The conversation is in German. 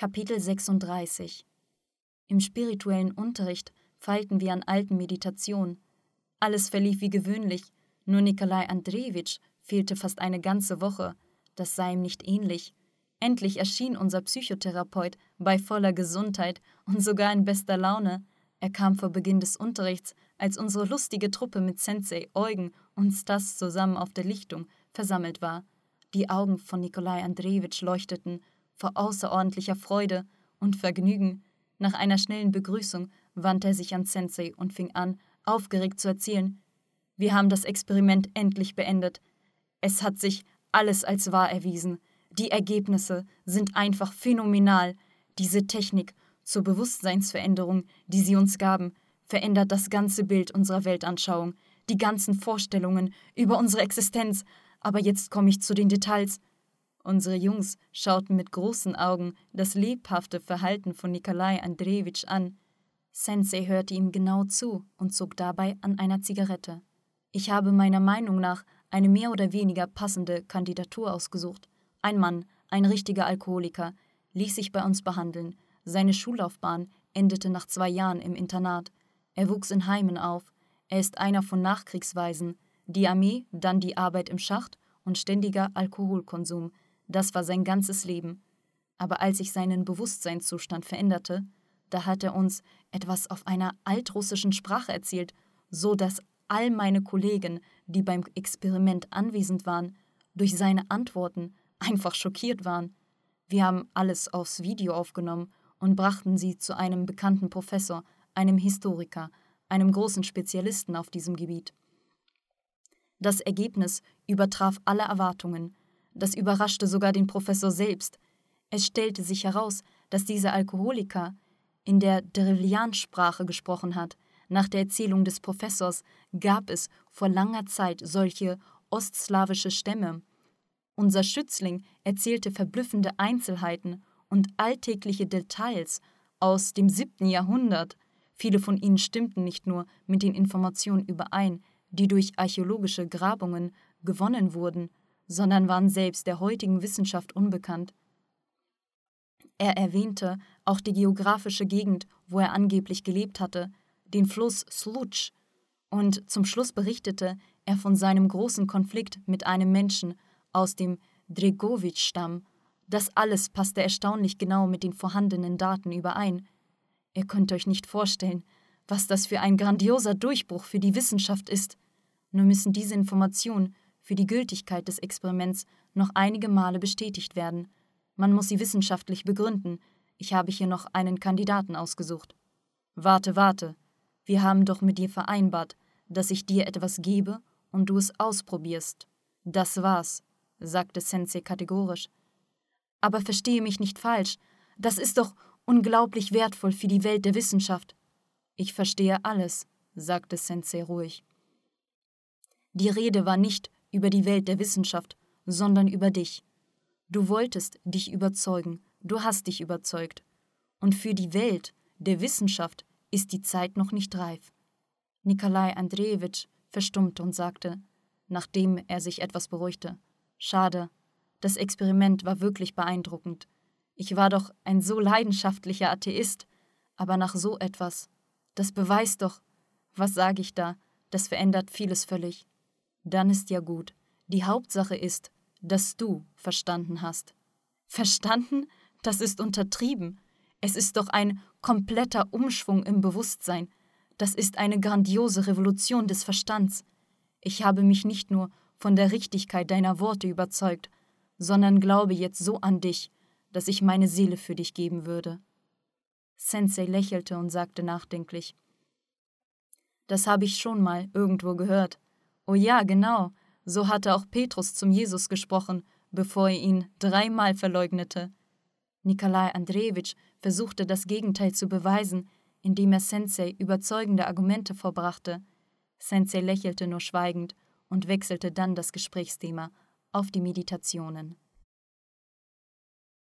Kapitel 36 Im spirituellen Unterricht feilten wir an alten Meditationen. Alles verlief wie gewöhnlich, nur Nikolai Andrejewitsch fehlte fast eine ganze Woche. Das sei ihm nicht ähnlich. Endlich erschien unser Psychotherapeut bei voller Gesundheit und sogar in bester Laune. Er kam vor Beginn des Unterrichts, als unsere lustige Truppe mit Sensei Eugen und Stas zusammen auf der Lichtung versammelt war. Die Augen von Nikolai Andrejewitsch leuchteten vor außerordentlicher Freude und Vergnügen. Nach einer schnellen Begrüßung wandte er sich an Sensei und fing an, aufgeregt zu erzählen. Wir haben das Experiment endlich beendet. Es hat sich alles als wahr erwiesen. Die Ergebnisse sind einfach phänomenal. Diese Technik zur Bewusstseinsveränderung, die sie uns gaben, verändert das ganze Bild unserer Weltanschauung, die ganzen Vorstellungen über unsere Existenz. Aber jetzt komme ich zu den Details. Unsere Jungs schauten mit großen Augen das lebhafte Verhalten von Nikolai Andrejewitsch an. Sensei hörte ihm genau zu und zog dabei an einer Zigarette. Ich habe meiner Meinung nach eine mehr oder weniger passende Kandidatur ausgesucht. Ein Mann, ein richtiger Alkoholiker, ließ sich bei uns behandeln. Seine Schullaufbahn endete nach zwei Jahren im Internat. Er wuchs in Heimen auf. Er ist einer von Nachkriegsweisen. Die Armee, dann die Arbeit im Schacht und ständiger Alkoholkonsum. Das war sein ganzes Leben. Aber als sich seinen Bewusstseinszustand veränderte, da hat er uns etwas auf einer altrussischen Sprache erzählt, so dass all meine Kollegen, die beim Experiment anwesend waren, durch seine Antworten einfach schockiert waren. Wir haben alles aufs Video aufgenommen und brachten sie zu einem bekannten Professor, einem Historiker, einem großen Spezialisten auf diesem Gebiet. Das Ergebnis übertraf alle Erwartungen. Das überraschte sogar den Professor selbst. Es stellte sich heraus, dass dieser Alkoholiker in der Drevlian-Sprache gesprochen hat. Nach der Erzählung des Professors gab es vor langer Zeit solche ostslawische Stämme. Unser Schützling erzählte verblüffende Einzelheiten und alltägliche Details aus dem siebten Jahrhundert. Viele von ihnen stimmten nicht nur mit den Informationen überein, die durch archäologische Grabungen gewonnen wurden, sondern waren selbst der heutigen Wissenschaft unbekannt. Er erwähnte auch die geografische Gegend, wo er angeblich gelebt hatte, den Fluss Sluch, und zum Schluss berichtete er von seinem großen Konflikt mit einem Menschen aus dem Dregovitsch-Stamm. Das alles passte erstaunlich genau mit den vorhandenen Daten überein. Ihr könnt euch nicht vorstellen, was das für ein grandioser Durchbruch für die Wissenschaft ist. Nur müssen diese Informationen für die Gültigkeit des Experiments noch einige Male bestätigt werden. Man muss sie wissenschaftlich begründen. Ich habe hier noch einen Kandidaten ausgesucht. Warte, warte. Wir haben doch mit dir vereinbart, dass ich dir etwas gebe und du es ausprobierst. Das war's, sagte Sensei kategorisch. Aber verstehe mich nicht falsch. Das ist doch unglaublich wertvoll für die Welt der Wissenschaft. Ich verstehe alles, sagte Sensei ruhig. Die Rede war nicht über die Welt der Wissenschaft, sondern über dich. Du wolltest dich überzeugen, du hast dich überzeugt. Und für die Welt der Wissenschaft ist die Zeit noch nicht reif. Nikolai Andrejewitsch verstummte und sagte, nachdem er sich etwas beruhigte, Schade, das Experiment war wirklich beeindruckend. Ich war doch ein so leidenschaftlicher Atheist, aber nach so etwas, das beweist doch, was sage ich da, das verändert vieles völlig dann ist ja gut. Die Hauptsache ist, dass du verstanden hast. Verstanden? Das ist untertrieben. Es ist doch ein kompletter Umschwung im Bewusstsein. Das ist eine grandiose Revolution des Verstands. Ich habe mich nicht nur von der Richtigkeit deiner Worte überzeugt, sondern glaube jetzt so an dich, dass ich meine Seele für dich geben würde. Sensei lächelte und sagte nachdenklich: Das habe ich schon mal irgendwo gehört. Oh ja, genau, so hatte auch Petrus zum Jesus gesprochen, bevor er ihn dreimal verleugnete. Nikolai Andrejewitsch versuchte das Gegenteil zu beweisen, indem er Sensei überzeugende Argumente vorbrachte. Sensei lächelte nur schweigend und wechselte dann das Gesprächsthema auf die Meditationen.